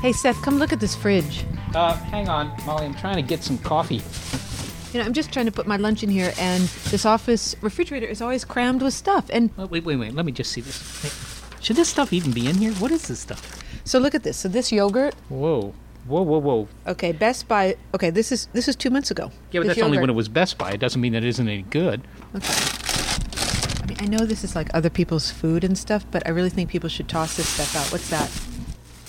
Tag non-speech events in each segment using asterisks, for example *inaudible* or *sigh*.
Hey, Seth, come look at this fridge. Uh, hang on, Molly. I'm trying to get some coffee. You know, I'm just trying to put my lunch in here, and this office refrigerator is always crammed with stuff. And Oh, wait, wait, wait. Let me just see this. Should this stuff even be in here? What is this stuff? so look at this. So this yogurt, Whoa, whoa, whoa, whoa. okay, best by. Okay, this is this is two months ago. Yeah, but This that's only when yogurt. it was best by. It doesn't mean that it isn't any good. I mean, I know this is like other people's food and stuff, but I really think people should toss this stuff out. What's that?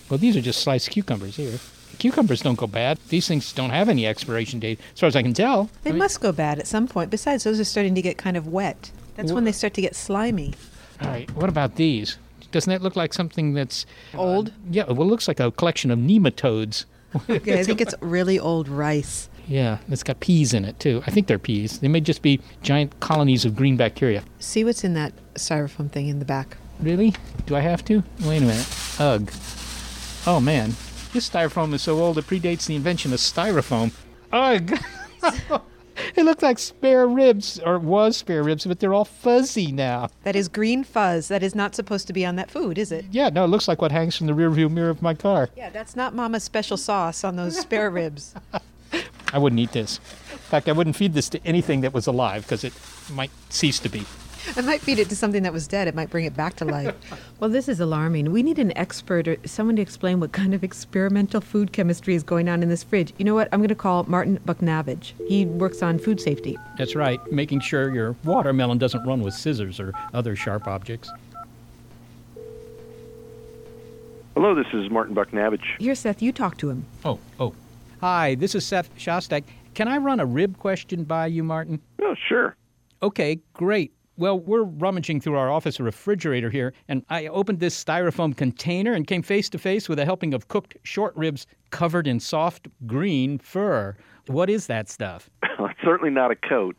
Well, these are just sliced cucumbers here. Cucumbers don't go bad. These things don't have any expiration date, as far as I can tell. They I mean- must go bad at some point. Besides, those are starting to get kind of wet. That's when they start to get slimy. All right, what about these? Doesn't that look like something that's uh, Old? Yeah, well, it looks like a collection of nematodes. *laughs* Okay, I think it's really old rice. Yeah, it's got peas in it too. I think they're peas. They may just be giant colonies of green bacteria. See what's in that styrofoam thing in the back. Really? Do I have to? Wait a minute. Ugh. Oh man, this styrofoam is so old it predates the invention of styrofoam. Oh, *laughs* Ugh. it looks like spare ribs, or was spare ribs, but they're all fuzzy now. That is green fuzz. That is not supposed to be on that food, is it? Yeah, no, it looks like what hangs from the rearview mirror of my car. Yeah, that's not Mama's special sauce on those spare ribs. *laughs* I wouldn't eat this. In fact, I wouldn't feed this to anything that was alive because it might cease to be. I might feed it to something that was dead. It might bring it back to life. *laughs* well, this is alarming. We need an expert or someone to explain what kind of experimental food chemistry is going on in this fridge. You know what? I'm going to call Martin Bucknavage. He works on food safety. That's right, making sure your watermelon doesn't run with scissors or other sharp objects. Hello, this is Martin Bucknavage. Here, Seth, you talk to him. Oh, oh. Hi, this is Seth Shostak. Can I run a rib question by you, Martin? Oh, sure. Okay, great. Well, we're rummaging through our office refrigerator here, and I opened this styrofoam container and came face to face with a helping of cooked short ribs covered in soft green fur. What is that stuff? *laughs* it's certainly not a coat.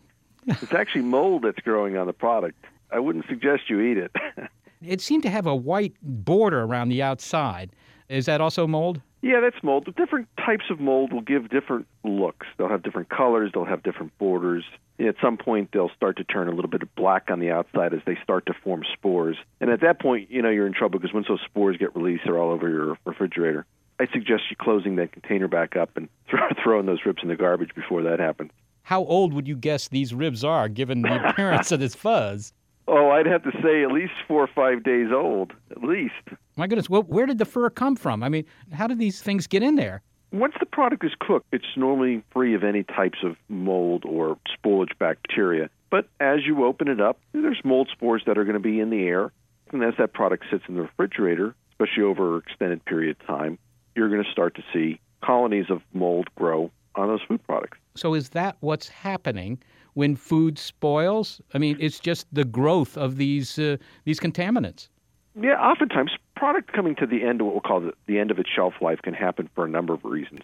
It's actually mold that's growing on the product. I wouldn't suggest you eat it. *laughs* It seemed to have a white border around the outside. Is that also mold? Yeah, that's mold. The different types of mold will give different looks. They'll have different colors, they'll have different borders. At some point, they'll start to turn a little bit of black on the outside as they start to form spores. And at that point, you know, you're in trouble because once those spores get released, they're all over your refrigerator. I suggest you closing that container back up and *laughs* throw, throwing those ribs in the garbage before that happens. How old would you guess these ribs are, given the appearance of this fuzz? Oh, I'd have to say at least four or five days old, at least. My goodness, well, where did the fur come from? I mean, how did these things get in there? Once the product is cooked, it's normally free of any types of mold or spoilage bacteria. But as you open it up, there's mold spores that are going to be in the air. And as that product sits in the refrigerator, especially over an extended period of time, you're going to start to see colonies of mold grow on those food products. So is that what's happening when food spoils? I mean, it's just the growth of these uh, these contaminants. Yeah, oftentimes product coming to the end of what we'll call the, the end of its shelf life can happen for a number of reasons.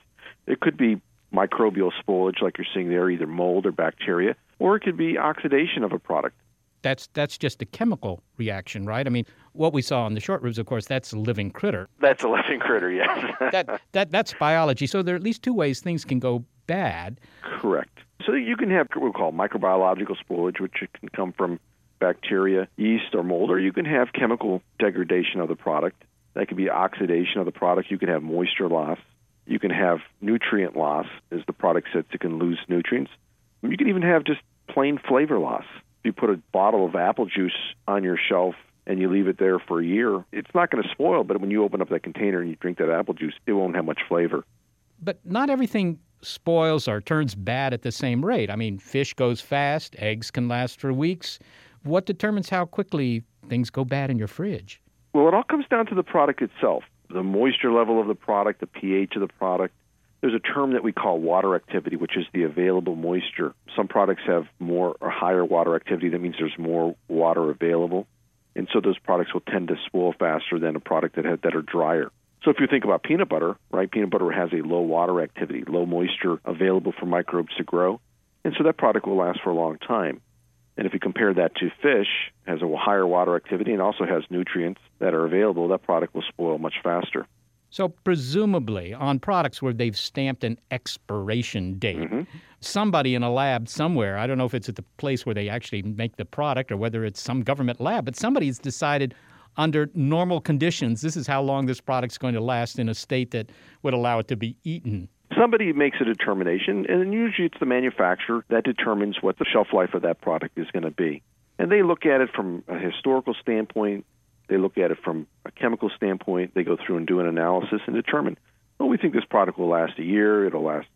It could be microbial spoilage, like you're seeing there, either mold or bacteria, or it could be oxidation of a product. That's that's just a chemical reaction, right? I mean, what we saw on the short ribs, of course, that's a living critter. That's a living critter, yes. *laughs* That that that's biology. So there are at least two ways things can go bad. Correct. So you can have what we call microbiological spoilage, which can come from bacteria, yeast, or mold, or you can have chemical degradation of the product. That could be oxidation of the product. You can have moisture loss. You can have nutrient loss, as the product says it can lose nutrients. You can even have just plain flavor loss. If you put a bottle of apple juice on your shelf and you leave it there for a year, it's not going to spoil, but when you open up that container and you drink that apple juice, it won't have much flavor. But not everything spoils or turns bad at the same rate. I mean, fish goes fast, eggs can last for weeks. What determines how quickly things go bad in your fridge? Well, it all comes down to the product itself the moisture level of the product, the pH of the product. There's a term that we call water activity, which is the available moisture. Some products have more or higher water activity. That means there's more water available. And so those products will tend to spoil faster than a product that, had, that are drier. So if you think about peanut butter, right, peanut butter has a low water activity, low moisture available for microbes to grow. And so that product will last for a long time. And if you compare that to fish, has a higher water activity and also has nutrients that are available, that product will spoil much faster. So, presumably, on products where they've stamped an expiration date, mm-hmm. somebody in a lab somewhere, I don't know if it's at the place where they actually make the product or whether it's some government lab, but somebody's decided under normal conditions, this is how long this product's going to last in a state that would allow it to be eaten. Somebody makes a determination, and usually it's the manufacturer that determines what the shelf life of that product is going to be. And they look at it from a historical standpoint, they look at it from a chemical standpoint, they go through and do an analysis and determine, well, we think this product will last a year, it'll last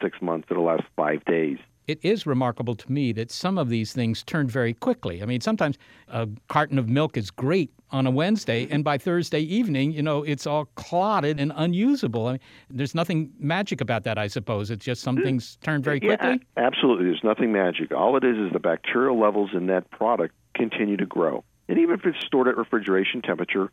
six months, it'll last five days it is remarkable to me that some of these things turn very quickly. I mean, sometimes a carton of milk is great on a Wednesday, and by Thursday evening, you know, it's all clotted and unusable. I mean, there's nothing magic about that, I suppose. It's just some hmm. things turn very quickly. Yeah, absolutely. There's nothing magic. All it is is the bacterial levels in that product continue to grow. And even if it's stored at refrigeration temperature,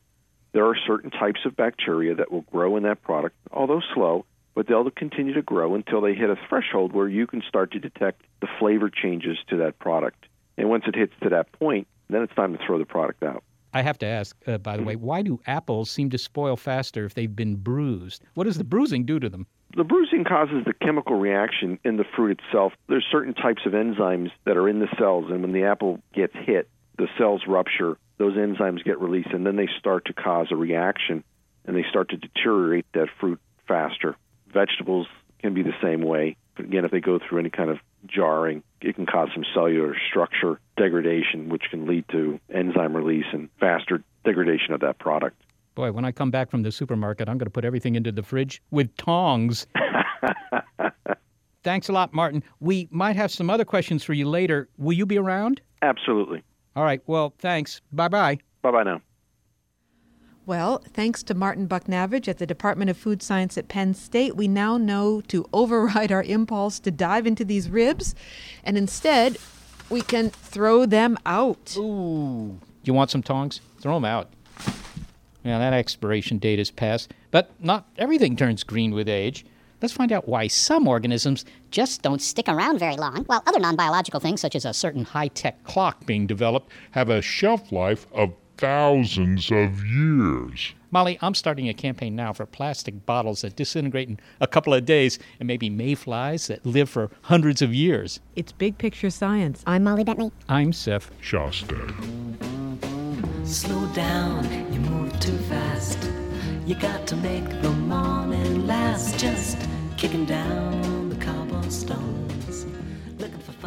there are certain types of bacteria that will grow in that product, although slow, but they'll continue to grow until they hit a threshold where you can start to detect the flavor changes to that product. And once it hits to that point, then it's time to throw the product out. I have to ask, uh, by the way, why do apples seem to spoil faster if they've been bruised? What does the bruising do to them? The bruising causes the chemical reaction in the fruit itself. There's certain types of enzymes that are in the cells, and when the apple gets hit, the cells rupture, those enzymes get released, and then they start to cause a reaction, and they start to deteriorate that fruit faster. Vegetables can be the same way. Again, if they go through any kind of jarring, it can cause some cellular structure degradation, which can lead to enzyme release and faster degradation of that product. Boy, when I come back from the supermarket, I'm going to put everything into the fridge with tongs. *laughs* Thanks a lot, Martin. We might have some other questions for you later. Will you be around? Absolutely. All right. Well, thanks. Bye bye. Bye bye now. Well, thanks to Martin Bucknavage at the Department of Food Science at Penn State, we now know to *laughs* override our impulse to dive into these ribs, and instead, we can throw them out. Ooh. You want some tongs? Throw them out. Yeah, that expiration date is past. But not everything turns green with age. Let's find out why some organisms just don't stick around very long, while other non biological things, such as a certain high tech clock being developed, have a shelf life of thousands of years. Molly, I'm starting a campaign now for plastic bottles that disintegrate in a couple of days and maybe mayflies that live for hundreds of years. It's big picture science. I'm Molly Bentley. I'm Seth Shostak. Slow down, you move too fast. You got to make the morning last. Just kicking down the cobblestone.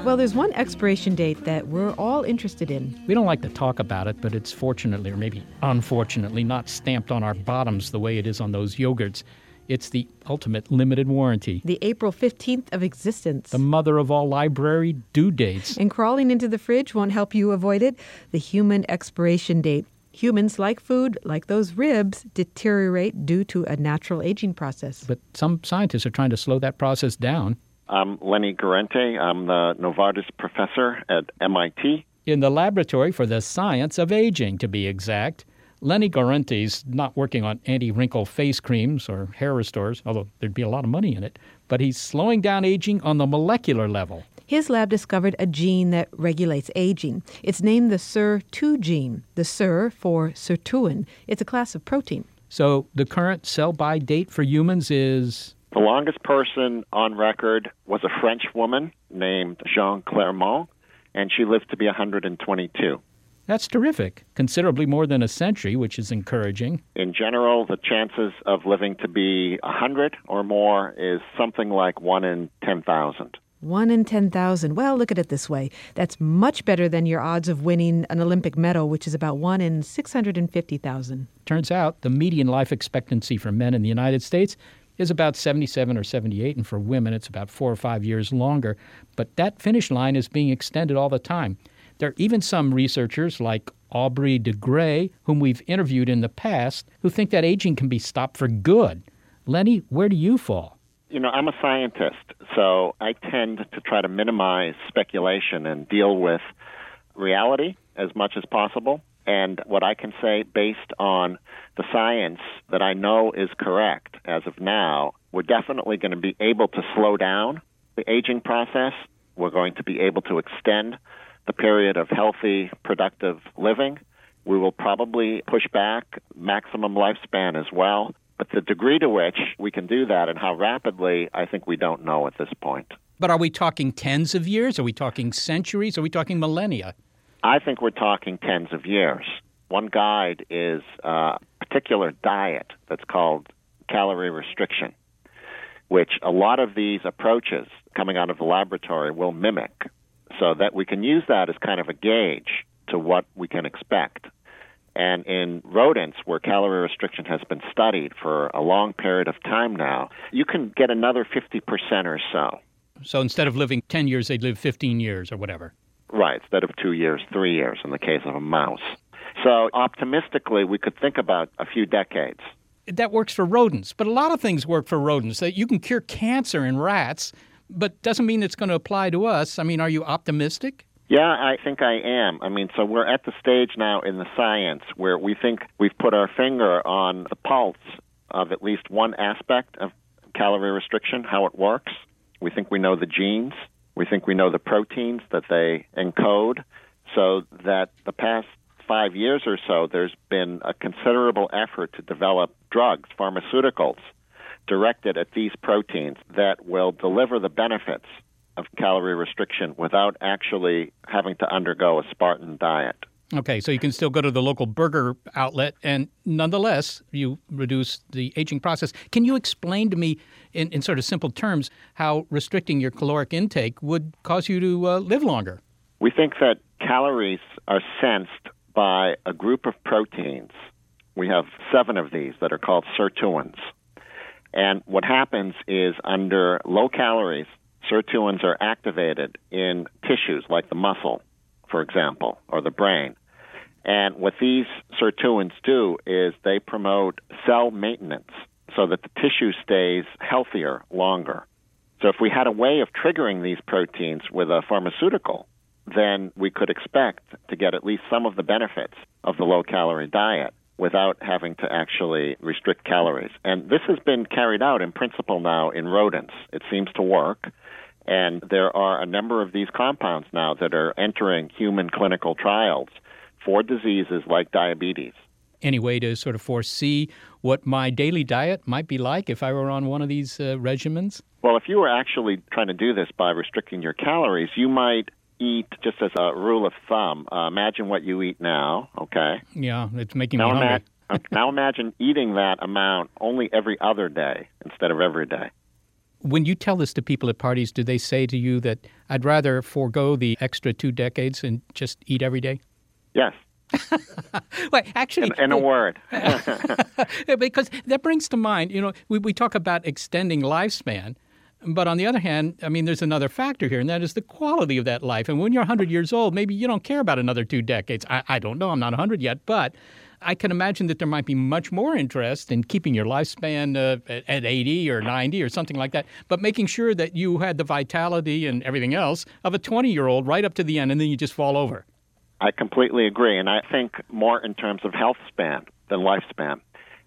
Well, there's one expiration date that we're all interested in. We don't like to talk about it, but it's fortunately, or maybe unfortunately, not stamped on our bottoms the way it is on those yogurts. It's the ultimate limited warranty. The April 15th of existence. The mother of all library due dates. And crawling into the fridge won't help you avoid it. The human expiration date. Humans, like food, like those ribs, deteriorate due to a natural aging process. But some scientists are trying to slow that process down. I'm Lenny Guarente. I'm the Novartis professor at MIT. In the laboratory for the science of aging, to be exact. Lenny Guarente's not working on anti wrinkle face creams or hair restorers, although there'd be a lot of money in it, but he's slowing down aging on the molecular level. His lab discovered a gene that regulates aging. It's named the SIR2 gene, the SIR for sirtuin. It's a class of protein. So the current sell by date for humans is the longest person on record was a French woman named Jeanne Calment, and she lived to be 122. That's terrific. Considerably more than a century, which is encouraging. In general, the chances of living to be 100 or more is something like 1 in 10,000. One in 10,000. Well, look at it this way. That's much better than your odds of winning an Olympic medal, which is about one in 650,000. Turns out the median life expectancy for men in the United States is about 77 or 78, and for women it's about four or five years longer. But that finish line is being extended all the time. There are even some researchers like Aubrey de Grey, whom we've interviewed in the past, who think that aging can be stopped for good. Lenny, where do you fall? You know, I'm a scientist, so I tend to try to minimize speculation and deal with reality as much as possible. And what I can say based on the science that I know is correct as of now, we're definitely going to be able to slow down the aging process. We're going to be able to extend the period of healthy, productive living. We will probably push back maximum lifespan as well. But the degree to which we can do that and how rapidly, I think we don't know at this point. But are we talking tens of years? Are we talking centuries? Are we talking millennia? I think we're talking tens of years. One guide is uh, a particular diet that's called calorie restriction, which a lot of these approaches coming out of the laboratory will mimic, so that we can use that as kind of a gauge to what we can expect. And in rodents, where calorie restriction has been studied for a long period of time now, you can get another 50% or so. So instead of living 10 years, they'd live 15 years or whatever. Right, instead of two years, three years in the case of a mouse. So optimistically, we could think about a few decades. That works for rodents, but a lot of things work for rodents. That you can cure cancer in rats, but doesn't mean it's going to apply to us. I mean, are you optimistic? Yeah, I think I am. I mean, so we're at the stage now in the science where we think we've put our finger on the pulse of at least one aspect of calorie restriction, how it works. We think we know the genes. We think we know the proteins that they encode. So that the past five years or so, there's been a considerable effort to develop drugs, pharmaceuticals, directed at these proteins that will deliver the benefits of calorie restriction without actually having to undergo a Spartan diet. Okay, so you can still go to the local burger outlet and nonetheless you reduce the aging process. Can you explain to me in, in sort of simple terms how restricting your caloric intake would cause you to uh, live longer? We think that calories are sensed by a group of proteins. We have seven of these that are called sirtuins. And what happens is under low calories, sirtuins are activated in tissues like the muscle, for example, or the brain. And what these sirtuins do is they promote cell maintenance so that the tissue stays healthier longer. So if we had a way of triggering these proteins with a pharmaceutical, then we could expect to get at least some of the benefits of the low calorie diet without having to actually restrict calories. And this has been carried out in principle now in rodents. It seems to work. And there are a number of these compounds now that are entering human clinical trials for diseases like diabetes. Any way to sort of foresee what my daily diet might be like if I were on one of these uh, regimens? Well, if you were actually trying to do this by restricting your calories, you might eat, just as a rule of thumb, uh, imagine what you eat now, okay? Yeah, it's making now me hungry. Ima- *laughs* now imagine eating that amount only every other day instead of every day. When you tell this to people at parties, do they say to you that I'd rather forego the extra two decades and just eat every day? Yes. *laughs* Wait, actually, in, in a word. *laughs* because that brings to mind, you know, we, we talk about extending lifespan. But on the other hand, I mean, there's another factor here, and that is the quality of that life. And when you're 100 years old, maybe you don't care about another two decades. I, I don't know. I'm not 100 yet. But I can imagine that there might be much more interest in keeping your lifespan uh, at- at 80 or 90 or something like that, but making sure that you had the vitality and everything else of a 20 year old right up to the end, and then you just fall over. I completely agree, and I think more in terms of health span than lifespan.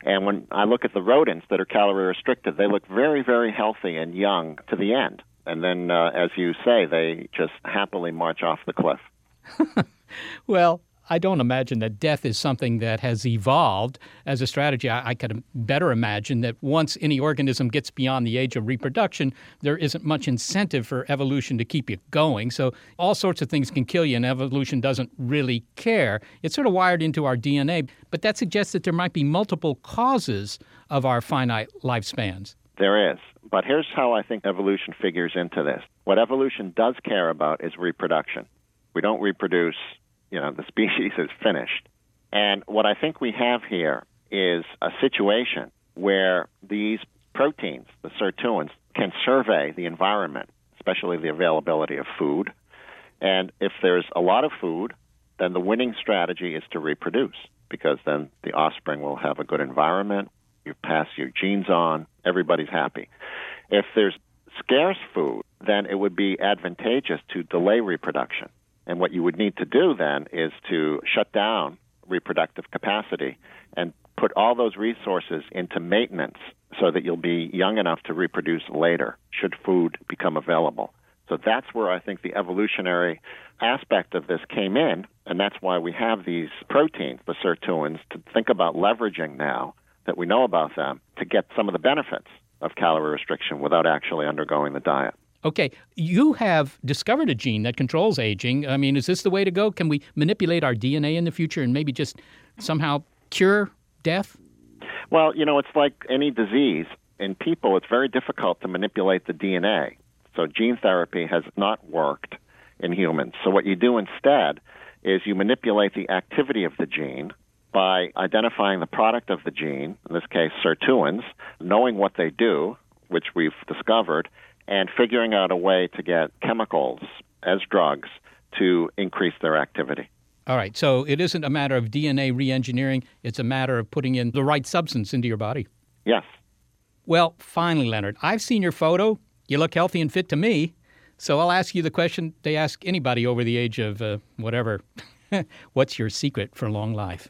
And when I look at the rodents that are calorie restricted, they look very, very healthy and young to the end. And then, uh, as you say, they just happily march off the cliff. *laughs* Well, I don't imagine that death is something that has evolved as a strategy. I, I could better imagine that once any organism gets beyond the age of reproduction, there isn't much incentive for evolution to keep it going. So all sorts of things can kill you, and evolution doesn't really care. It's sort of wired into our DNA, but that suggests that there might be multiple causes of our finite lifespans. There is. But here's how I think evolution figures into this. What evolution does care about is reproduction. We don't reproduce you know, the species is finished. And what I think we have here is a situation where these proteins, the sirtuins, can survey the environment, especially the availability of food. And if there's a lot of food, then the winning strategy is to reproduce because then the offspring will have a good environment. You pass your genes on, everybody's happy. If there's scarce food, then it would be advantageous to delay reproduction and what you would need to do then is to shut down reproductive capacity and put all those resources into maintenance so that you'll be young enough to reproduce later should food become available. So that's where I think the evolutionary aspect of this came in, and that's why we have these proteins, the sirtuins, to think about leveraging now that we know about them to get some of the benefits of calorie restriction without actually undergoing the diet. Okay, you have discovered a gene that controls aging. I mean, is this the way to go? Can we manipulate our DNA in the future and maybe just somehow cure death? Well, you know, it's like any disease. In people, it's very difficult to manipulate the DNA. So gene therapy has not worked in humans. So what you do instead is you manipulate the activity of the gene by identifying the product of the gene, in this case, sirtuins, knowing what they do, which we've discovered, and figuring out a way to get chemicals as drugs to increase their activity. All right, so it isn't a matter of DNA reengineering, it's a matter of putting in the right substance into your body. Yes. Well, finally, Leonard, I've seen your photo. You look healthy and fit to me. So I'll ask you the question they ask anybody over the age of uh, whatever. *laughs* What's your secret for long life?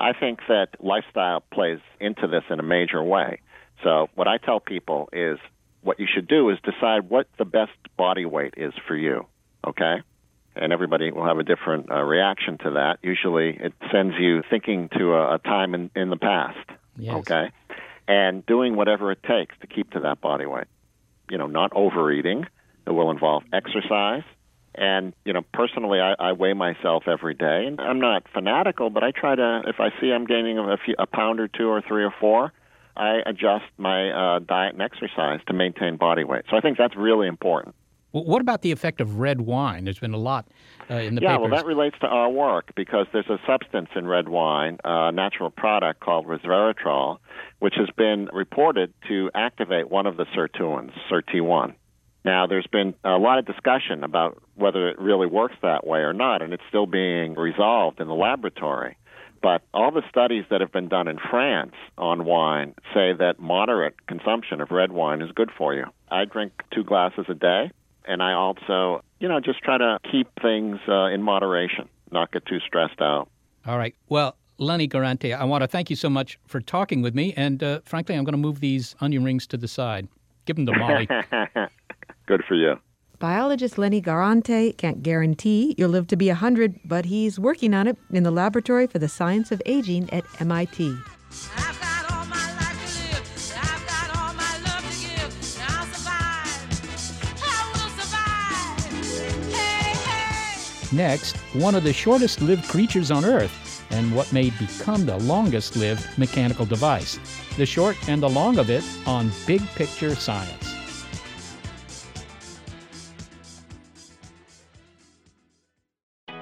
I think that lifestyle plays into this in a major way. So, what I tell people is what you should do is decide what the best body weight is for you. Okay? And everybody will have a different uh, reaction to that. Usually it sends you thinking to a, a time in, in the past. Yes. Okay? And doing whatever it takes to keep to that body weight. You know, not overeating. It will involve exercise. And, you know, personally, I, I weigh myself every day. And I'm not fanatical, but I try to, if I see I'm gaining a, few, a pound or two or three or four, I adjust my uh, diet and exercise to maintain body weight. So I think that's really important. Well, what about the effect of red wine? There's been a lot uh, in the yeah, papers. well, that relates to our work because there's a substance in red wine, a natural product called resveratrol, which has been reported to activate one of the sirtuins, SIRT1. Now, there's been a lot of discussion about whether it really works that way or not, and it's still being resolved in the laboratory. But all the studies that have been done in France on wine say that moderate consumption of red wine is good for you. I drink two glasses a day, and I also, you know, just try to keep things uh, in moderation, not get too stressed out. All right. Well, Lenny Guarente, I want to thank you so much for talking with me. And uh, frankly, I'm going to move these onion rings to the side. Give them to Molly. *laughs* good for you. Biologist Lenny Guarente can't guarantee you'll live to be 100, but he's working on it in the Laboratory for the Science of Aging at MIT. Next, one of the shortest lived creatures on Earth and what may become the longest lived mechanical device. The short and the long of it on Big Picture Science.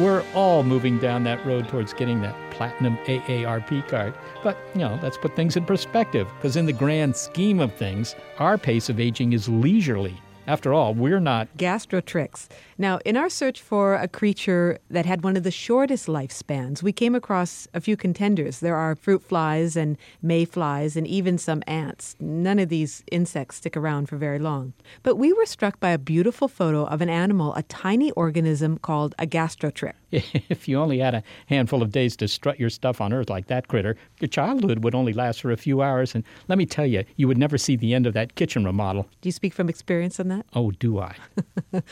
we're all moving down that road towards getting that platinum AARP card. But, you know, let's put things in perspective, because in the grand scheme of things, our pace of aging is leisurely. After all, we're not. Gastrotrichs. Now, in our search for a creature that had one of the shortest lifespans, we came across a few contenders. There are fruit flies and mayflies and even some ants. None of these insects stick around for very long. But we were struck by a beautiful photo of an animal, a tiny organism called a gastrotrichs. *laughs* If you only had a handful of days to strut your stuff on Earth like that critter, your childhood would only last for a few hours. And let me tell you, you would never see the end of that kitchen remodel. Do you speak from experience on that? Oh, do I? *laughs*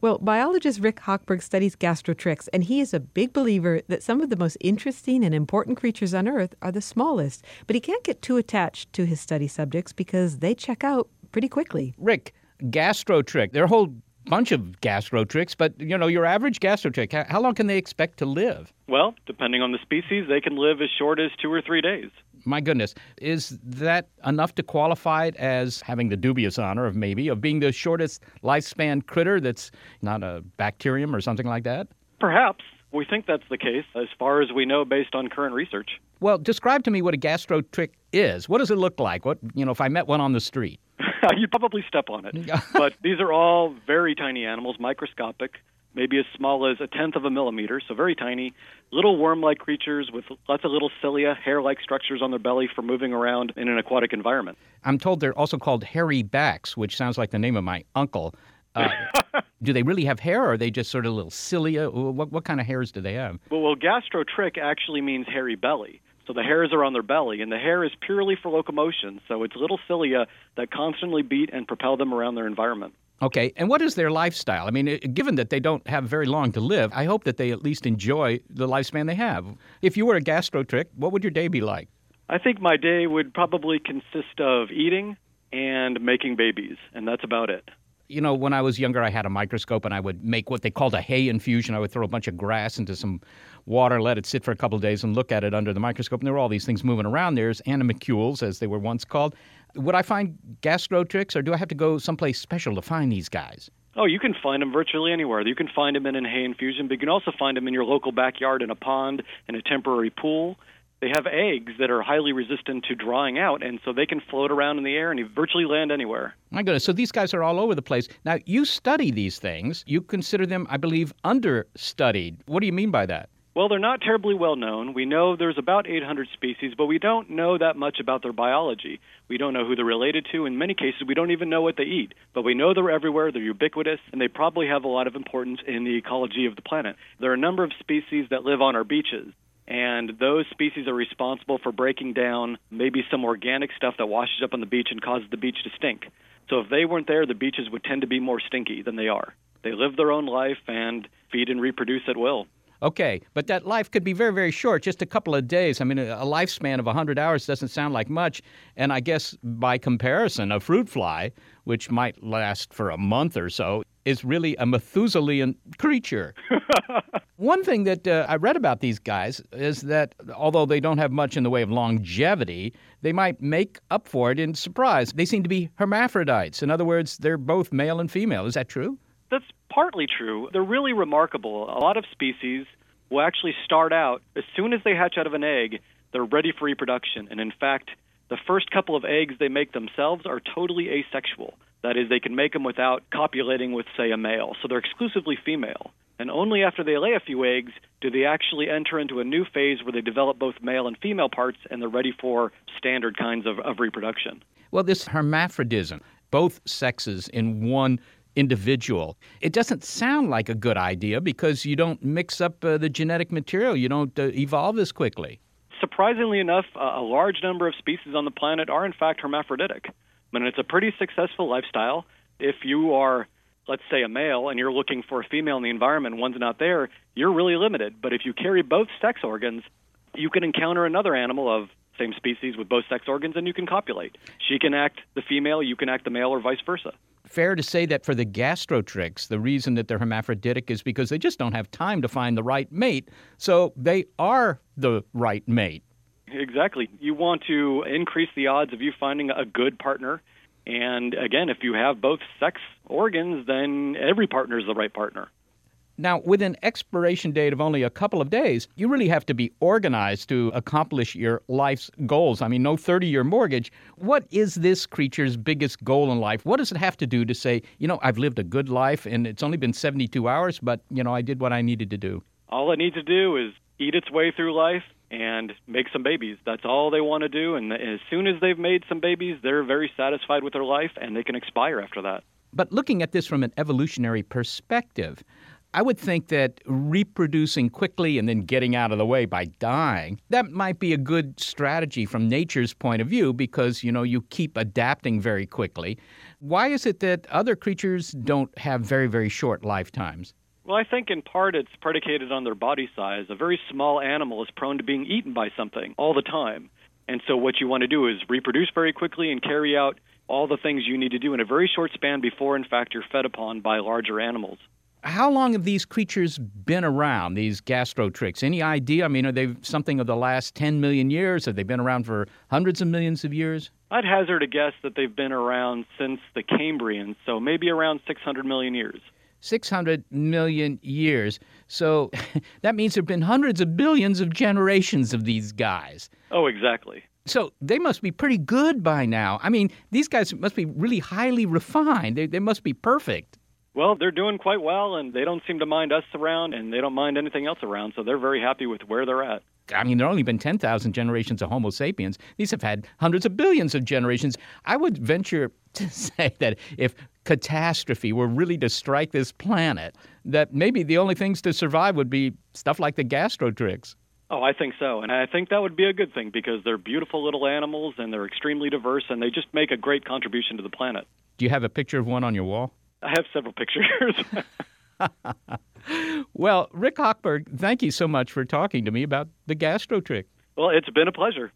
Well, biologist Rick Hochberg studies gastrotrichs, and he is a big believer that some of the most interesting and important creatures on Earth are the smallest. But he can't get too attached to his study subjects because they check out pretty quickly. Rick, gastrotrich. There are a whole bunch of gastrotrichs, but you know, your average gastrotrich, how, how long can they expect to live? Well, depending on the species, they can live as short as two or three days. My goodness, is that enough to qualify it as having the dubious honor of maybe of being the shortest lifespan critter that's not a bacterium or something like that? Perhaps. We think that's the case as far as we know based on current research. Well, describe to me what a gastrotrich is. What does it look like? What, you know, if I met one on the street? *laughs* You'd probably step on it. *laughs* but these are all very tiny animals, microscopic, maybe as small as a tenth of a millimeter, so very tiny, little worm like creatures with lots of little cilia, hair like structures on their belly for moving around in an aquatic environment. I'm told they're also called hairy backs, which sounds like the name of my uncle. Uh, *laughs* do they really have hair, or are they just sort of little cilia? What, what kind of hairs do they have? Well, well, gastrotrich actually means hairy belly. So the hairs are on their belly, and the hair is purely for locomotion. So it's little cilia that constantly beat and propel them around their environment. Okay, and what is their lifestyle? I mean, given that they don't have very long to live, I hope that they at least enjoy the lifespan they have. If you were a gastrotrich, what would your day be like? I think my day would probably consist of eating and making babies, and that's about it. You know, when I was younger, I had a microscope and I would make what they called a hay infusion. I would throw a bunch of grass into some water, let it sit for a couple of days, and look at it under the microscope. And there were all these things moving around. There's animalcules, as they were once called. Would I find gastrotrichs, or do I have to go someplace special to find these guys? Oh, you can find them virtually anywhere. You can find them in a hay infusion, but you can also find them in your local backyard in a pond, in a temporary pool. They have eggs that are highly resistant to drying out, and so they can float around in the air and virtually land anywhere. My goodness. So these guys are all over the place. Now, you study these things. You consider them, I believe, understudied. What do you mean by that? Well, they're not terribly well known. We know there's about 800 species, but we don't know that much about their biology. We don't know who they're related to. In many cases, we don't even know what they eat. But we know they're everywhere, they're ubiquitous, and they probably have a lot of importance in the ecology of the planet. There are a number of species that live on our beaches, and those species are responsible for breaking down maybe some organic stuff that washes up on the beach and causes the beach to stink. So if they weren't there, the beaches would tend to be more stinky than they are. They live their own life and feed and reproduce at will. Okay, but that life could be very, very short, just a couple of days. I mean, a lifespan of 100 hours doesn't sound like much. And I guess by comparison, a fruit fly, which might last for a month or so, is really a Methuselian creature. *laughs* One thing that uh, I read about these guys is that although they don't have much in the way of longevity, they might make up for it in surprise. They seem to be hermaphrodites. In other words, they're both male and female. Is that true? Partly true. They're really remarkable. A lot of species will actually start out as soon as they hatch out of an egg, they're ready for reproduction. And in fact, the first couple of eggs they make themselves are totally asexual. That is, they can make them without copulating with, say, a male. So they're exclusively female. And only after they lay a few eggs do they actually enter into a new phase where they develop both male and female parts and they're ready for standard kinds of, of reproduction. Well, this hermaphrodism, both sexes in one individual. It doesn't sound like a good idea because you don't mix up uh, the genetic material. You don't uh, evolve as quickly. Surprisingly enough, a large number of species on the planet are in fact hermaphroditic. I mean, it's a pretty successful lifestyle. If you are, let's say, a male and you're looking for a female in the environment, one's not there, you're really limited. But if you carry both sex organs, you can encounter another animal of same species with both sex organs and you can copulate. She can act the female, you can act the male, or vice versa fair to say that for the gastrotrichs, the reason that they're hermaphroditic is because they just don't have time to find the right mate. So they are the right mate. Exactly. You want to increase the odds of you finding a good partner. And again, if you have both sex organs, then every partner is the right partner. Now, with an expiration date of only a couple of days, you really have to be organized to accomplish your life's goals. I mean, no 30 year mortgage. What is this creature's biggest goal in life? What does it have to do to say, you know, I've lived a good life and it's only been 72 hours, but, you know, I did what I needed to do? All it needs to do is eat its way through life and make some babies. That's all they want to do. And as soon as they've made some babies, they're very satisfied with their life and they can expire after that. But looking at this from an evolutionary perspective, I would think that reproducing quickly and then getting out of the way by dying, that might be a good strategy from nature's point of view because, you know, you keep adapting very quickly. Why is it that other creatures don't have very, very short lifetimes? Well, I think in part it's predicated on their body size. A very small animal is prone to being eaten by something all the time. And so what you want to do is reproduce very quickly and carry out all the things you need to do in a very short span before, in fact, you're fed upon by larger animals. How long have these creatures been around, these gastrotrichs? Any idea? I mean, are they something of the last 10 million years? Have they been around for hundreds of millions of years? I'd hazard a guess that they've been around since the Cambrian, so maybe around 600 million years. 600 million years. So *laughs* that means there have been hundreds of billions of generations of these guys. Oh, exactly. So they must be pretty good by now. I mean, these guys must be really highly refined. They, they must be perfect. Well, they're doing quite well, and they don't seem to mind us around, and they don't mind anything else around, so they're very happy with where they're at. I mean, there have only been 10,000 generations of Homo sapiens. These have had hundreds of billions of generations. I would venture *laughs* to say that if catastrophe were really to strike this planet, that maybe the only things to survive would be stuff like the gastrotrichs. Oh, I think so. And I think that would be a good thing because they're beautiful little animals and they're extremely diverse and they just make a great contribution to the planet. Do you have a picture of one on your wall? I have several pictures. *laughs* well, Rick Hochberg, thank you so much for talking to me about the gastrotrichs. Well, it's been a pleasure.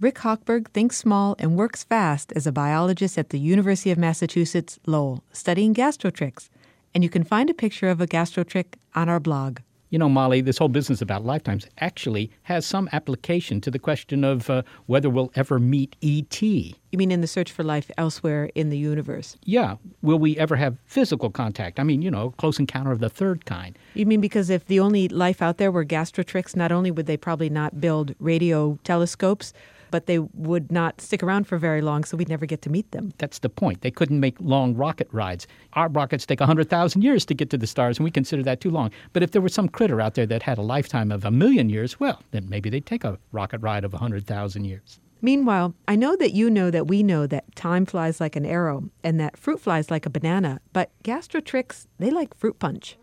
Rick Hochberg thinks small and works fast as a biologist at the University of Massachusetts Lowell, studying gastrotrichs. And you can find a picture of a gastrotrich on our blog. You know, Molly, this whole business about lifetimes actually has some application to the question of uh, whether we'll ever meet E.T. You mean in the search for life elsewhere in the universe? Yeah. Will we ever have physical contact? I mean, you know, close encounter of the third kind. You mean because if the only life out there were gastrotrichs, not only would they probably not build radio telescopes, but they would not stick around for very long, so we'd never get to meet them. That's the point. They couldn't make long rocket rides. Our rockets take 100,000 years to get to the stars, and we consider that too long. But if there was some critter out there that had a lifetime of a million years, well, then maybe they'd take a rocket ride of 100,000 years. Meanwhile, I know that you know that we know that time flies like an arrow and that fruit flies like a banana, but gastrotrichs, they like fruit punch.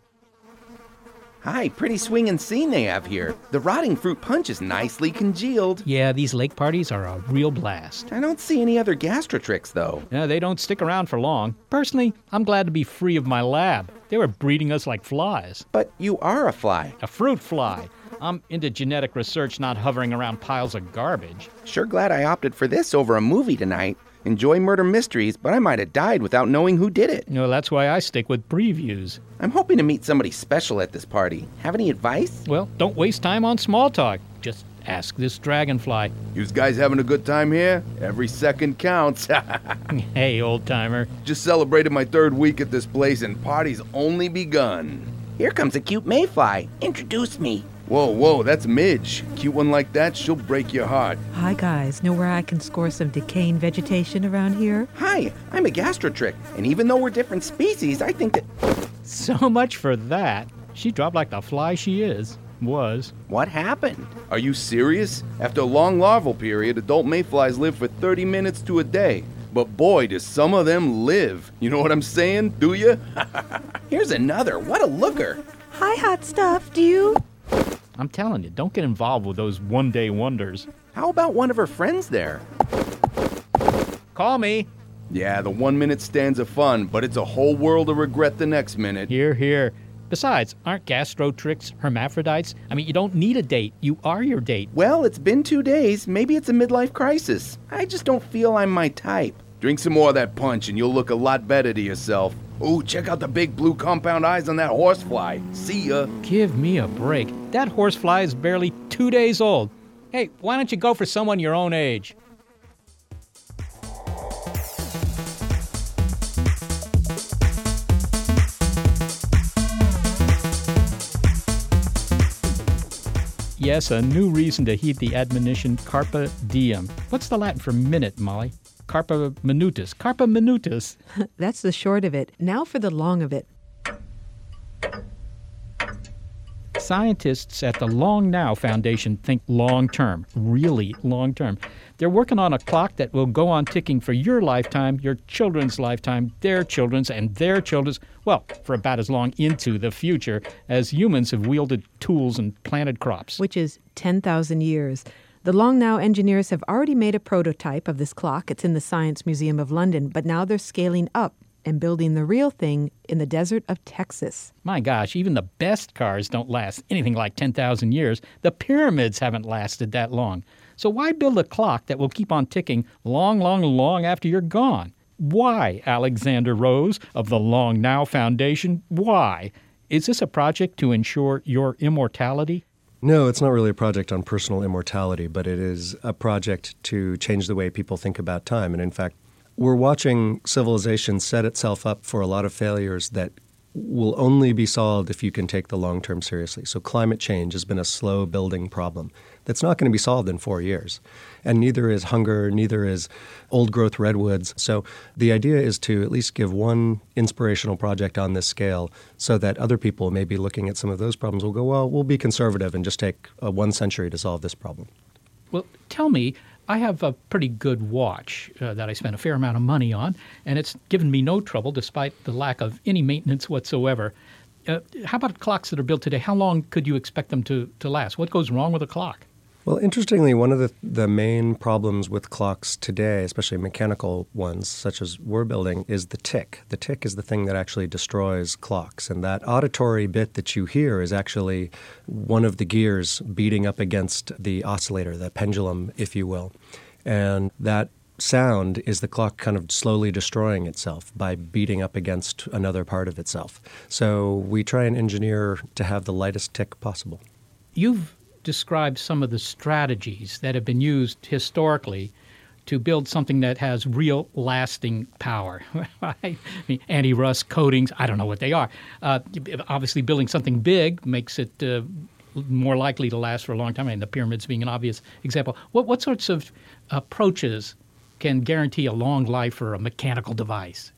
Hi, pretty swinging scene they have here. The rotting fruit punch is nicely congealed. Yeah, these lake parties are a real blast. I don't see any other gastrotrichs, though. Yeah, they don't stick around for long. Personally, I'm glad to be free of my lab. They were breeding us like flies. But you are a fly. A fruit fly. I'm into genetic research, not hovering around piles of garbage. Sure glad I opted for this over a movie tonight. Enjoy murder mysteries, but I might have died without knowing who did it. No, that's why I stick with previews. I'm hoping to meet somebody special at this party. Have any advice? Well, don't waste time on small talk. Just ask this dragonfly. You guys having a good time here? Every second counts. *laughs* hey, old timer. Just celebrated my third week at this place and party's only begun. Here comes a cute mayfly. Introduce me. Whoa, whoa, that's Midge. Cute one like that, she'll break your heart. Hi, guys. Know where I can score some decaying vegetation around here? Hi, I'm a gastrotrich, and even though we're different species, I think that. So much for that. She dropped like the fly she is. Was. What happened? Are you serious? After a long larval period, adult mayflies live for 30 minutes to a day. But boy, do some of them live. You know what I'm saying? Do you? *laughs* Here's another. What a looker. Hi, hot stuff. Do you? I'm telling you, don't get involved with those one day wonders. How about one of her friends there? Call me. Yeah, the one minute stands of fun, but it's a whole world of regret the next minute. Here, here. Besides, aren't gastrotrichs hermaphrodites? I mean, you don't need a date. You are your date. Well, it's been two days. Maybe it's a midlife crisis. I just don't feel I'm my type. Drink some more of that punch and you'll look a lot better to yourself. Ooh, check out the big blue compound eyes on that horsefly. See ya. Give me a break. That horsefly is barely two days old. Hey, why don't you go for someone your own age? Yes, a new reason to heed the admonition carpe diem. What's the Latin for minute, Molly? Carpe minutus. Carpe minutus. *laughs* That's the short of it. Now for the long of it. Scientists at the Long Now Foundation think long term, really long term. They're working on a clock that will go on ticking for your lifetime, your children's lifetime, their children's, and their children's, well, for about as long into the future as humans have wielded tools and planted crops. Which is 10,000 years. The Long Now engineers have already made a prototype of this clock. It's in the Science Museum of London, but now they're scaling up and building the real thing in the desert of Texas. My gosh, even the best cars don't last anything like 10,000 years. The pyramids haven't lasted that long. So why build a clock that will keep on ticking long, long, long after you're gone? Why, Alexander Rose of the Long Now Foundation? Why? Is this a project to ensure your immortality? No, it's not really a project on personal immortality, but it is a project to change the way people think about time. And in fact, we're watching civilization set itself up for a lot of failures that will only be solved if you can take the long term seriously. So, climate change has been a slow building problem that's not going to be solved in four years. And neither is hunger, neither is old growth redwoods. So, the idea is to at least give one inspirational project on this scale so that other people may be looking at some of those problems will go, well, we'll be conservative and just take uh, one century to solve this problem. Well, tell me, I have a pretty good watch uh, that I spent a fair amount of money on, and it's given me no trouble despite the lack of any maintenance whatsoever. Uh, how about clocks that are built today? How long could you expect them to, to last? What goes wrong with a clock? Well, interestingly, one of the, the main problems with clocks today, especially mechanical ones such as we're building, is the tick. The tick is the thing that actually destroys clocks. And that auditory bit that you hear is actually one of the gears beating up against the oscillator, the pendulum, if you will. And that sound is the clock kind of slowly destroying itself by beating up against another part of itself. So we try and engineer to have the lightest tick possible. You've describe some of the strategies that have been used historically to build something that has real lasting power. *laughs* I mean, anti-rust coatings, I don't know what they are. Uh, obviously, building something big makes it uh, more likely to last for a long time, and the pyramids being an obvious example. What, what sorts of approaches can guarantee a long life for a mechanical device?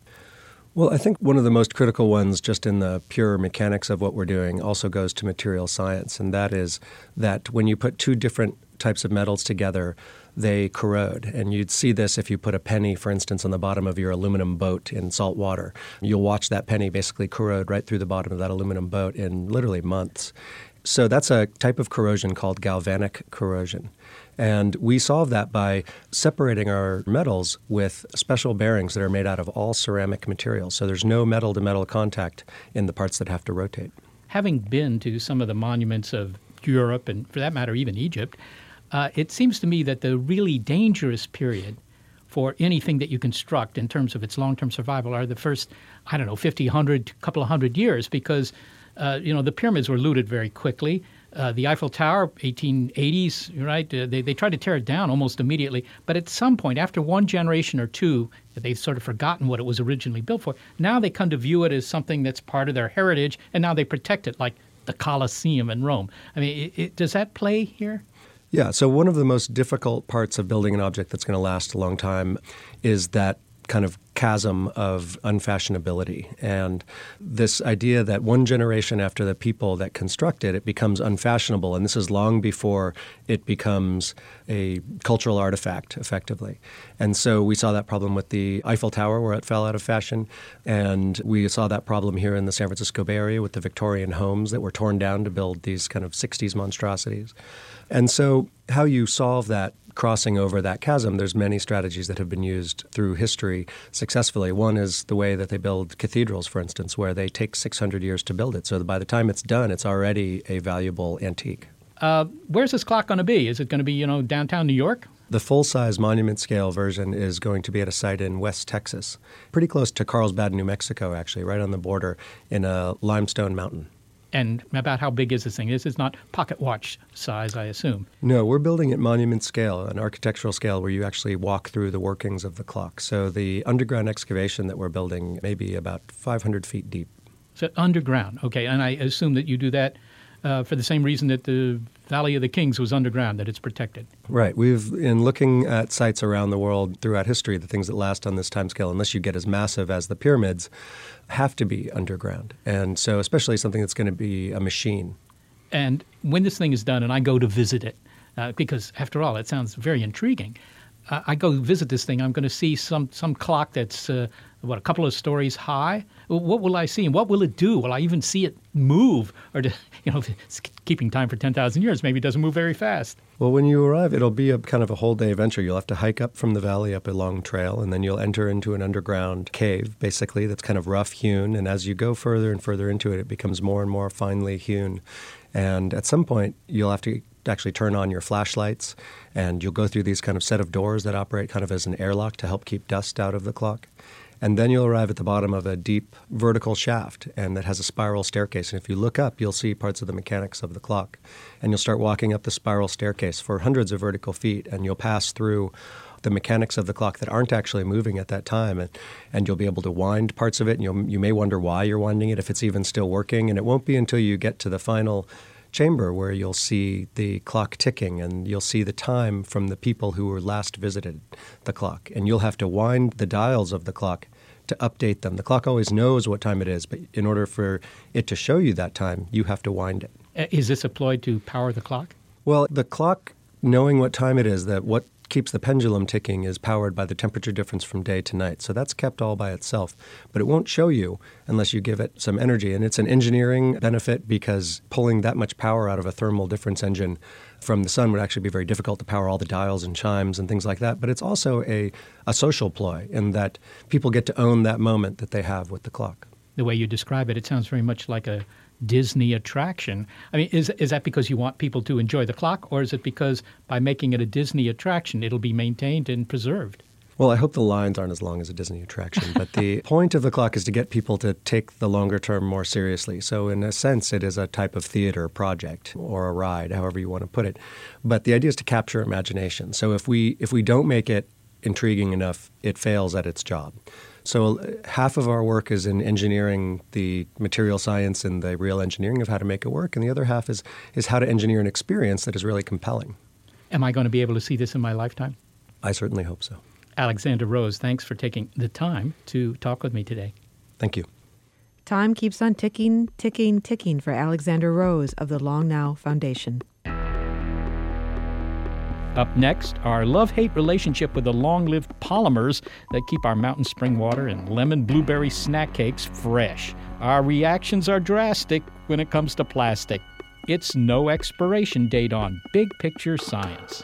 Well, I think one of the most critical ones, just in the pure mechanics of what we're doing, also goes to material science, and that is that when you put two different types of metals together, they corrode. And you'd see this if you put a penny, for instance, on the bottom of your aluminum boat in salt water. You'll watch that penny basically corrode right through the bottom of that aluminum boat in literally months. So that's a type of corrosion called galvanic corrosion. And we solve that by separating our metals with special bearings that are made out of all ceramic materials. So there's no metal to metal contact in the parts that have to rotate. Having been to some of the monuments of Europe, and for that matter, even Egypt, uh, it seems to me that the really dangerous period for anything that you construct in terms of its long term survival are the first, I don't know, 50, 100, couple of hundred years because, uh, you know, the pyramids were looted very quickly. Uh, the Eiffel Tower, 1880s, right? Uh, they, they tried to tear it down almost immediately. But at some point, after one generation or two, they've sort of forgotten what it was originally built for. Now they come to view it as something that's part of their heritage, and now they protect it like the Colosseum in Rome. I mean, it, it, does that play here? Yeah, so one of the most difficult parts of building an object that's going to last a long time is that kind of chasm of unfashionability and this idea that one generation after the people that construct it, it becomes unfashionable. And this is long before it becomes a cultural artifact, effectively. And so we saw that problem with the Eiffel Tower, where it fell out of fashion. And we saw that problem here in the San Francisco Bay Area with the Victorian homes that were torn down to build these kind of 60s monstrosities. And so, how you solve that crossing over that chasm, there's many strategies that have been used through history successfully. One is the way that they build cathedrals, for instance, where they take 600 years to build it. So by the time it's done, it's already a valuable antique. Uh, where's this clock going to be? Is it going to be, you know, downtown New York? The full size monument scale version is going to be at a site in West Texas, pretty close to Carlsbad, New Mexico, actually, right on the border in a limestone mountain and about how big is this thing? This is not pocket watch size, I assume. No, we're building at monument scale, an architectural scale where you actually walk through the workings of the clock. So the underground excavation that we're building may be about 500 feet deep. So underground, okay. And I assume that you do that uh, for the same reason that the Valley of the Kings was underground, that it's protected. Right. We've, in looking at sites around the world throughout history, the things that last on this timescale, unless you get as massive as the pyramids, have to be underground. And so, especially something that's going to be a machine. And when this thing is done and I go to visit it, uh, because after all, it sounds very intriguing. Uh, I go visit this thing, I'm going to see some, some clock that's, uh, what, a couple of stories high? What will I see and what will it do? Will I even see it move? Or, do, *laughs* you know, keeping time for 10,000 years, maybe it doesn't move very fast. Well, when you arrive, it'll be a kind of a whole day adventure. You'll have to hike up from the valley up a long trail, and then you'll enter into an underground cave, basically, that's kind of rough hewn. And as you go further and further into it, it becomes more and more finely hewn. And at some point, you'll have to actually turn on your flashlights, and you'll go through these kind of set of doors that operate kind of as an airlock to help keep dust out of the clock. And then you'll arrive at the bottom of a deep vertical shaft, and that has a spiral staircase. And if you look up, you'll see parts of the mechanics of the clock. And you'll start walking up the spiral staircase for hundreds of vertical feet, and you'll pass through the mechanics of the clock that aren't actually moving at that time and, and you'll be able to wind parts of it and you'll, you may wonder why you're winding it if it's even still working and it won't be until you get to the final chamber where you'll see the clock ticking and you'll see the time from the people who were last visited the clock. And you'll have to wind the dials of the clock to update them. The clock always knows what time it is, but in order for it to show you that time, you have to wind it. Is Uh, Is this employed to power the clock? Well, the clock, knowing what time it is, that what keeps the pendulum ticking is powered by the temperature difference from day to night. So that's kept all by itself. But it won't show you unless you give it some energy. And it's an engineering benefit because pulling that much power out of a thermal difference engine from the sun would actually be very difficult to power all the dials and chimes and things like that. But it's also a, a social ploy in that people get to own that moment that they have with the clock. The way you describe it, it sounds very much like a Disney attraction. I mean, is, is that because you want people to enjoy the clock, or is it because by making it a Disney attraction, it'll be maintained and preserved? Well, I hope the lines aren't as long as a Disney attraction, but the *laughs* point of the clock is to get people to take the longer term more seriously. So, in a sense, it is a type of theater project or a ride, however you want to put it. But the idea is to capture imagination. So, if we if we don't make it intriguing enough, it fails at its job. So, uh, half of our work is in engineering the material science and the real engineering of how to make it work, and the other half is is how to engineer an experience that is really compelling. Am I going to be able to see this in my lifetime? I certainly hope so. Alexander Rose, thanks for taking the time to talk with me today. Thank you. Time keeps on ticking, ticking, ticking for Alexander Rose of the Long Now Foundation. Up next, our love hate relationship with the long lived polymers that keep our mountain spring water and lemon blueberry snack cakes fresh. Our reactions are drastic when it comes to plastic. It's no expiration date on big picture science.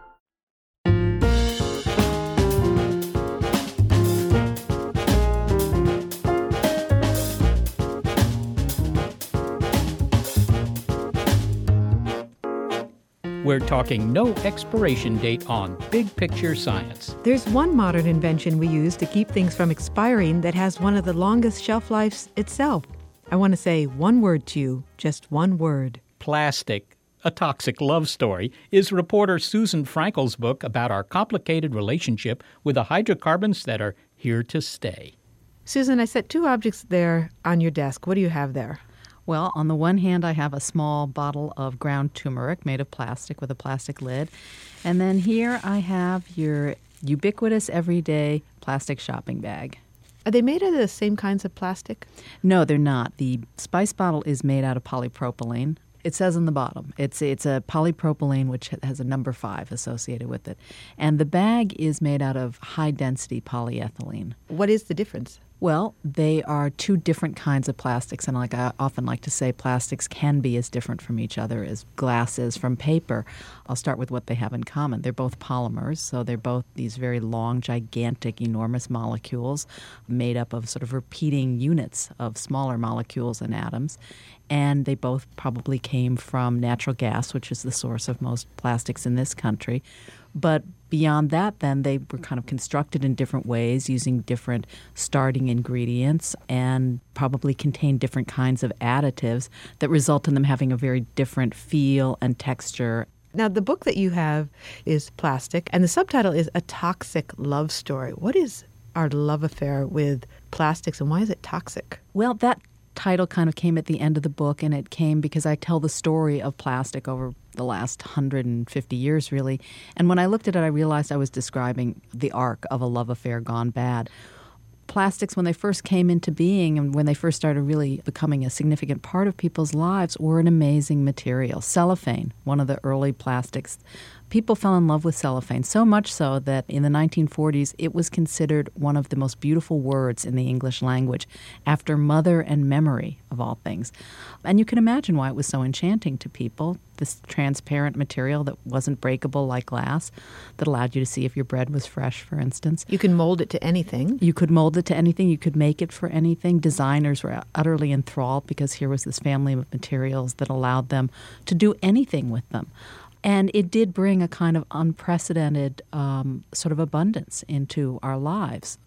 We're talking no expiration date on big picture science. There's one modern invention we use to keep things from expiring that has one of the longest shelf lives itself. I want to say one word to you, just one word. Plastic, a toxic love story, is reporter Susan Freinkel's book about our complicated relationship with the hydrocarbons that are here to stay. Susan, I set two objects there on your desk. What do you have there? Well, on the one hand, I have a small bottle of ground turmeric made of plastic with a plastic lid. And then here I have your ubiquitous everyday plastic shopping bag. Are they made out of the same kinds of plastic? No, they're not. The spice bottle is made out of polypropylene, It says on the bottom. It's it's a polypropylene which has a number 5 associated with it. And the bag is made out of high density polyethylene. What is the difference? Well, they are two different kinds of plastics, and like I often like to say, plastics can be as different from each other as glass is from paper. I'll start with what they have in common. They're both polymers, so they're both these very long, gigantic, enormous molecules made up of sort of repeating units of smaller molecules and atoms. And they both probably came from natural gas, which is the source of most plastics in this country. But beyond that, then they were kind of constructed in different ways using different starting ingredients and probably contain different kinds of additives that result in them having a very different feel and texture. Now, the book that you have is Plastic, and the subtitle is A Toxic Love Story. What is our love affair with plastics, and why is it toxic? Well, that title kind of came at the end of the book, and it came because I tell the story of plastic over the last 150 years, really. And when I looked at it, I realized I was describing the arc of a love affair gone bad. Plastics, when they first came into being and when they first started really becoming a significant part of people's lives, were an amazing material. Cellophane, one of the early plastics people fell in love with cellophane, so much so that in the 1940s it was considered one of the most beautiful words in the English language, after mother and memory, of all things. And you can imagine why it was so enchanting to people this transparent material that wasn't breakable like glass, that allowed you to see if your bread was fresh, for instance. You can mold it to anything. You could mold it to anything, you could make it for anything. Designers were utterly enthralled because here was this family of materials that allowed them to do anything with them. And it did bring a kind of unprecedented um, sort of abundance into our lives.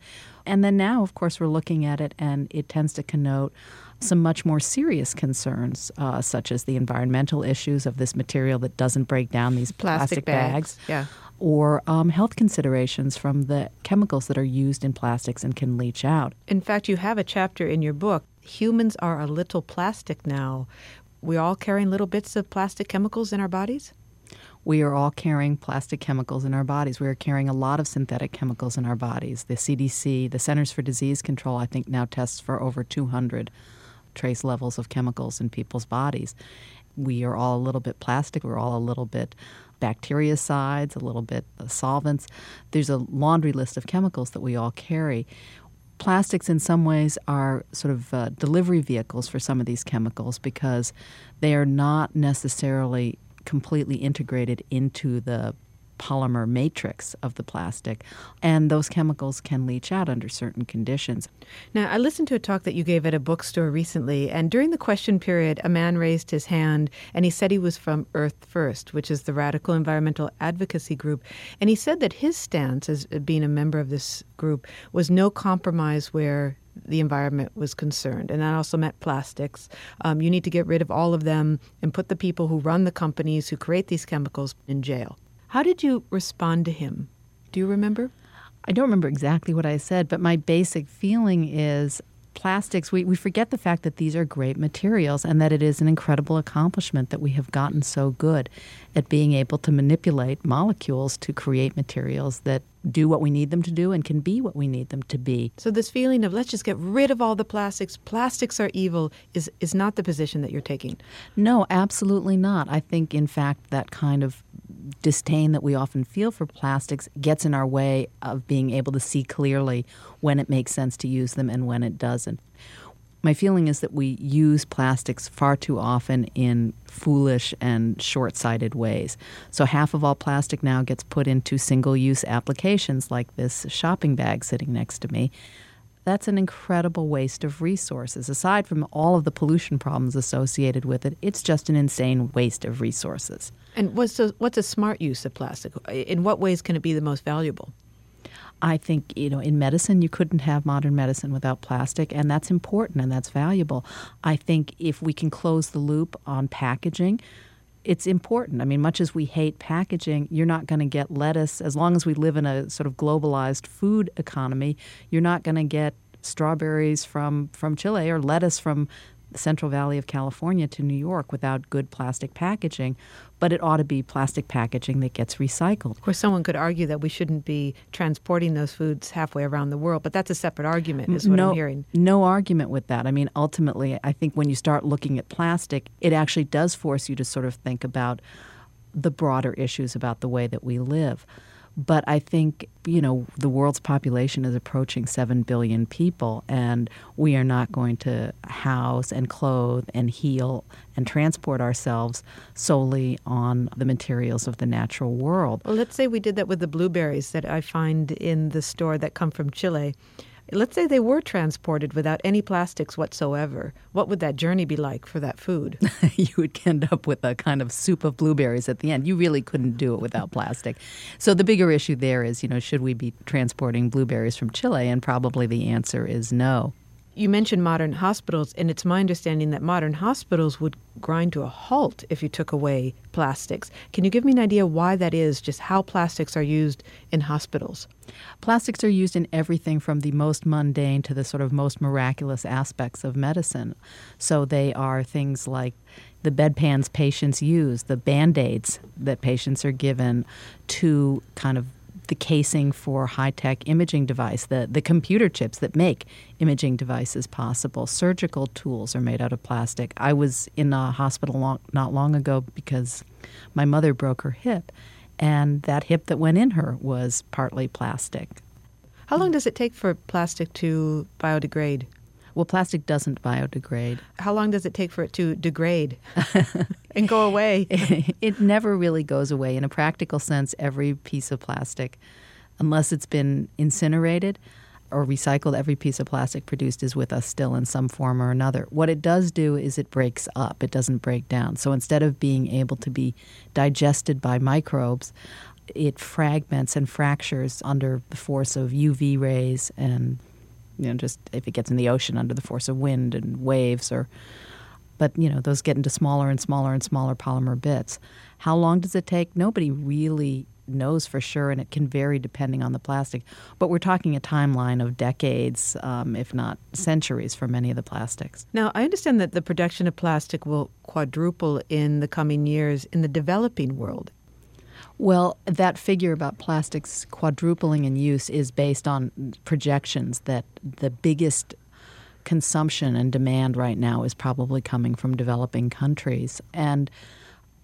And then now, of course, we're looking at it, and it tends to connote some much more serious concerns, uh, such as the environmental issues of this material that doesn't break down these plastic, Plastic bags, yeah. or um, health considerations from the chemicals that are used in plastics and can leach out. In fact, you have a chapter in your book Humans are a little plastic now. We're all carrying little bits of plastic chemicals in our bodies? We are all carrying plastic chemicals in our bodies. We are carrying a lot of synthetic chemicals in our bodies. The CDC, the Centers for Disease Control, I think now tests for over 200 trace levels of chemicals in people's bodies. We are all a little bit plastic. We're all a little bit bactericides, a little bit solvents. There's a laundry list of chemicals that we all carry. Plastics, in some ways, are sort of uh, delivery vehicles for some of these chemicals because they are not necessarily completely integrated into the polymer matrix of the plastic, and those chemicals can leach out under certain conditions. Now, I listened to a talk that you gave at a bookstore recently, and during the question period, a man raised his hand and he said he was from Earth First, which is the radical environmental advocacy group. And he said that his stance as being a member of this group was no compromise where the environment was concerned. And that also meant plastics. Um, you need to get rid of all of them and put the people who run the companies who create these chemicals in jail. How did you respond to him? Do you remember? I don't remember exactly what I said, but my basic feeling is plastics, we, we forget the fact that these are great materials and that it is an incredible accomplishment that we have gotten so good at being able to manipulate molecules to create materials that do what we need them to do and can be what we need them to be. So this feeling of let's just get rid of all the plastics, plastics are evil is is not the position that you're taking. No, absolutely not. I think in fact that kind of disdain that we often feel for plastics gets in our way of being able to see clearly when it makes sense to use them and when it doesn't. My feeling is that we use plastics far too often in foolish and short sighted ways. So, half of all plastic now gets put into single use applications like this shopping bag sitting next to me. That's an incredible waste of resources. Aside from all of the pollution problems associated with it, it's just an insane waste of resources. And what's a, what's a smart use of plastic? In what ways can it be the most valuable? I think, you know, in medicine, you couldn't have modern medicine without plastic, and that's important and that's valuable. I think if we can close the loop on packaging, it's important. I mean, much as we hate packaging, you're not going to get lettuce, as long as we live in a sort of globalized food economy, you're not going to get strawberries from, from Chile or lettuce from the Central Valley of California to New York without good plastic packaging, but it ought to be plastic packaging that gets recycled. Of course, someone could argue that we shouldn't be transporting those foods halfway around the world, but that's a separate argument, is what no, I'm hearing. No argument with that. I mean, ultimately, I think when you start looking at plastic, it actually does force you to sort of think about the broader issues about the way that we live. But I think, you know, the world's population is approaching 7 billion people, and we are not going to house and clothe and heal and transport ourselves solely on the materials of the natural world. Well, let's say we did that with the blueberries that I find in the store that come from Chile. Let's say they were transported without any plastics whatsoever. What would that journey be like for that food? *laughs* you would end up with a kind of soup of blueberries at the end. You really couldn't do it without plastic. So the bigger issue there is, you know, should we be transporting blueberries from Chile? And probably the answer is no. You mentioned modern hospitals, and it's my understanding that modern hospitals would grind to a halt if you took away plastics. Can you give me an idea why that is, just how plastics are used in hospitals? Plastics are used in everything from the most mundane to the sort of most miraculous aspects of medicine. So they are things like the bedpans patients use, the band aids that patients are given, to kind of the casing for high tech imaging device, the, the computer chips that make imaging devices possible. Surgical tools are made out of plastic. I was in a hospital long, not long ago because my mother broke her hip, and that hip that went in her was partly plastic. How long does it take for plastic to biodegrade? Well, plastic doesn't biodegrade. How long does it take for it to degrade *laughs* and go away? *laughs* it never really goes away. In a practical sense, every piece of plastic, unless it's been incinerated or recycled, every piece of plastic produced is with us still in some form or another. What it does do is it breaks up, it doesn't break down. So instead of being able to be digested by microbes, it fragments and fractures under the force of UV rays and you know just if it gets in the ocean under the force of wind and waves or but you know those get into smaller and smaller and smaller polymer bits. How long does it take? Nobody really knows for sure and it can vary depending on the plastic. But we're talking a timeline of decades um, if not centuries for many of the plastics. Now, I understand that the production of plastic will quadruple in the coming years in the developing world. Well, that figure about plastics quadrupling in use is based on projections that the biggest consumption and demand right now is probably coming from developing countries. And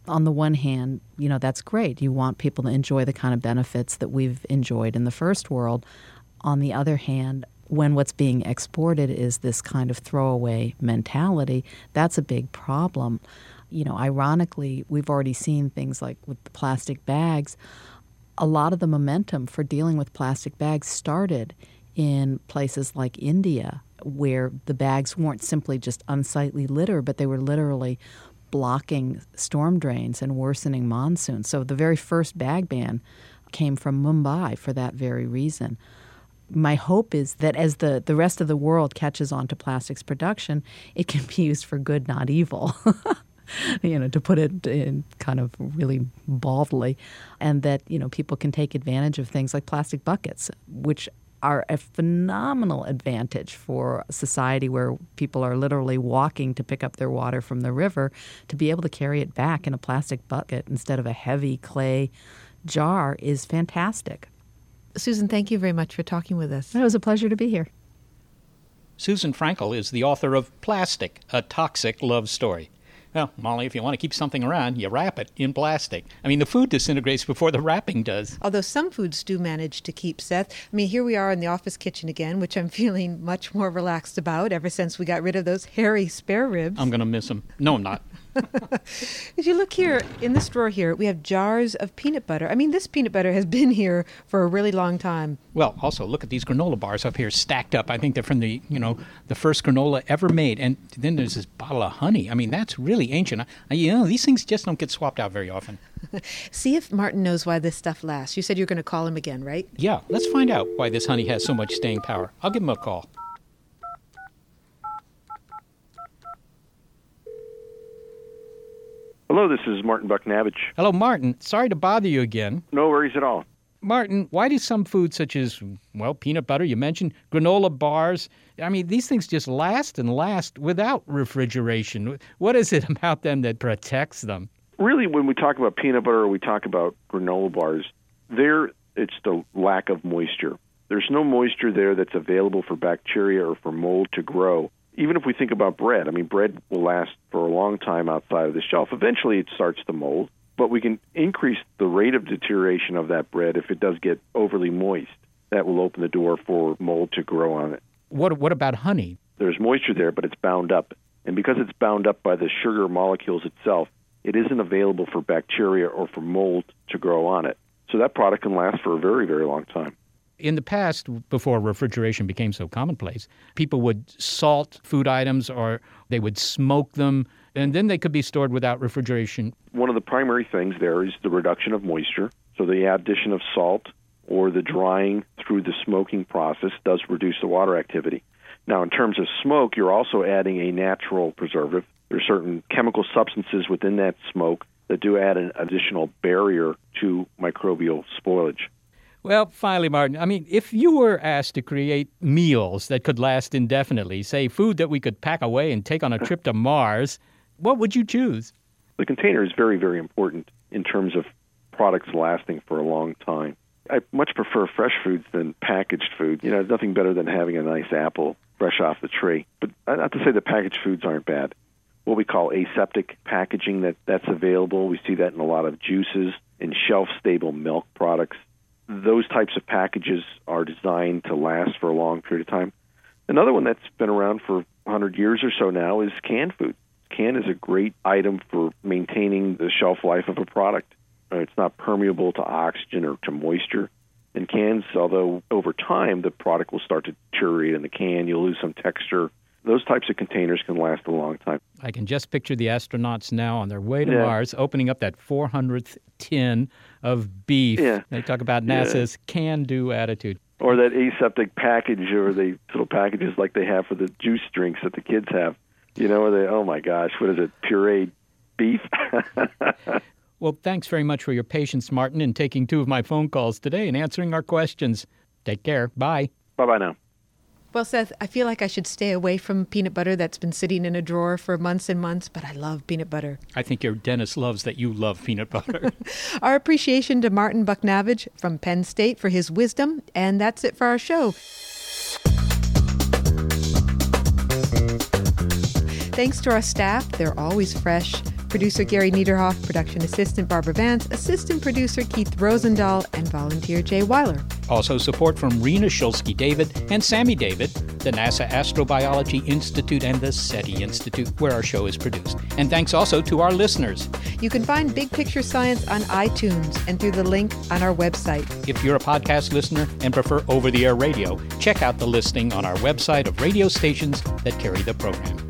on the one hand, you know, that's great. You want people to enjoy the kind of benefits that we've enjoyed in the first world. On the other hand, when what's being exported is this kind of throwaway mentality, that's a big problem you know, ironically, we've already seen things like with the plastic bags. A lot of the momentum for dealing with plastic bags started in places like India, where the bags weren't simply just unsightly litter, but they were literally blocking storm drains and worsening monsoons. So the very first bag ban came from Mumbai for that very reason. My hope is that as the, the rest of the world catches on to plastics production, it can be used for good, not evil. *laughs* *laughs* you know, to put it in kind of really baldly, and that you know people can take advantage of things like plastic buckets, which are a phenomenal advantage for a society where people are literally walking to pick up their water from the river to be able to carry it back in a plastic bucket instead of a heavy clay jar is fantastic. Susan, thank you very much for talking with us. It was a pleasure to be here. Susan Freinkel is the author of Plastic, a Toxic Love Story. Well, Molly, if you want to keep something around, you wrap it in plastic. I mean, the food disintegrates before the wrapping does. Although some foods do manage to keep, Seth. I mean, here we are in the office kitchen again, which I'm *laughs* feeling much more relaxed about ever since we got rid of those hairy spare ribs. I'm going to miss them. No, I'm not. If you look here in this drawer here, we have jars of peanut butter. I mean, this peanut butter has *laughs* been here for a really long time. Well, also look at these granola bars up here stacked up. I think they're from the you know the first granola ever made. And then there's this bottle of honey. I mean, that's really ancient. I, you know, these things just don't get swapped out very often. *laughs* See if Martin knows why this stuff lasts. You said you're going to call him again, right? Yeah, let's find out why this honey has so much staying power. I'll give him a call. Hello, this is Martin Bucknavage. Hello, Martin. Sorry to bother you again. No worries at all. Martin, why do some foods such as, well, peanut butter, you mentioned, granola bars, I mean, these things just last and last without refrigeration? What is it *laughs* about them that protects them? Really, when we talk about peanut butter or we talk about granola bars, there it's the lack of moisture. There's no moisture there that's available for bacteria or for mold to grow. Even if we think about bread, I mean, bread will last for a long time outside of the shelf. Eventually, it starts to mold, but we can increase the rate of deterioration of that bread if it does get overly moist. That will open the door for mold to grow on it. What, what about honey? There's moisture there, but it's bound up. And because it's bound up by the sugar molecules itself, it isn't available for bacteria or for mold to grow on it. So that product can last for a very, very long time. In the past, before refrigeration became so commonplace, people would salt food items or they would smoke them, and then they could be stored without refrigeration. One of the primary things there is the reduction of moisture. So the addition of salt or the drying through the smoking process does reduce the water activity. Now, in terms of smoke, you're also adding a natural preservative. There are certain chemical substances within that smoke that do add an additional barrier to microbial spoilage. Well, finally, Martin, I mean, if you were asked to create meals that could last indefinitely, say food that we could pack away and take on a trip to Mars, what would you choose? The container is very, very important in terms of products lasting for a long time. I much prefer fresh foods than packaged food. You know, nothing better than having a nice apple fresh off the tree. But uh, not to say that packaged foods aren't bad. What we call aseptic packaging that that's available. We see that in a lot of juices and shelf stable milk products. Those types of packages are designed to last for a long period of time. Another one that's been around for 100 years or so now is canned food. Can is a great item for maintaining the shelf life of a product. Uh, it's not permeable to oxygen or to moisture. In cans, although over time the product will start to deteriorate in the can, you'll lose some texture. Those types of containers can last a long time. I can just picture the astronauts now on their way to Yeah. Mars opening up that 400th tin of beef. Yeah. They talk about Yeah. NASA's can do attitude. Or that aseptic package or the little packages like they have for the juice drinks that the kids have. You know, where they, oh my gosh, what is it, pureed beef? *laughs* Well, thanks very much for your patience, Martin, in taking two of my phone calls today and answering our questions. Take care. Bye. Bye bye now. Well, Seth, I feel like I should stay away from peanut butter that's been sitting in a drawer for months and months, but I love peanut butter. I think your dentist loves that you love peanut butter. *laughs* Our appreciation to Martin Bucknavage from Penn State for his wisdom, and that's it for our show. Thanks to our staff, they're always fresh. Producer Gary Niederhoff, production assistant Barbara Vance, assistant producer Keith Rosendahl, and volunteer Jay Weiler. Also, support from Rena Shulsky David and Sammy David, the NASA Astrobiology Institute, and the SETI Institute, where our show is produced. And thanks also to our listeners. You can find Big Picture Science on iTunes and through the link on our website. If you're a podcast listener and prefer over the air radio, check out the listing on our website of radio stations that carry the program.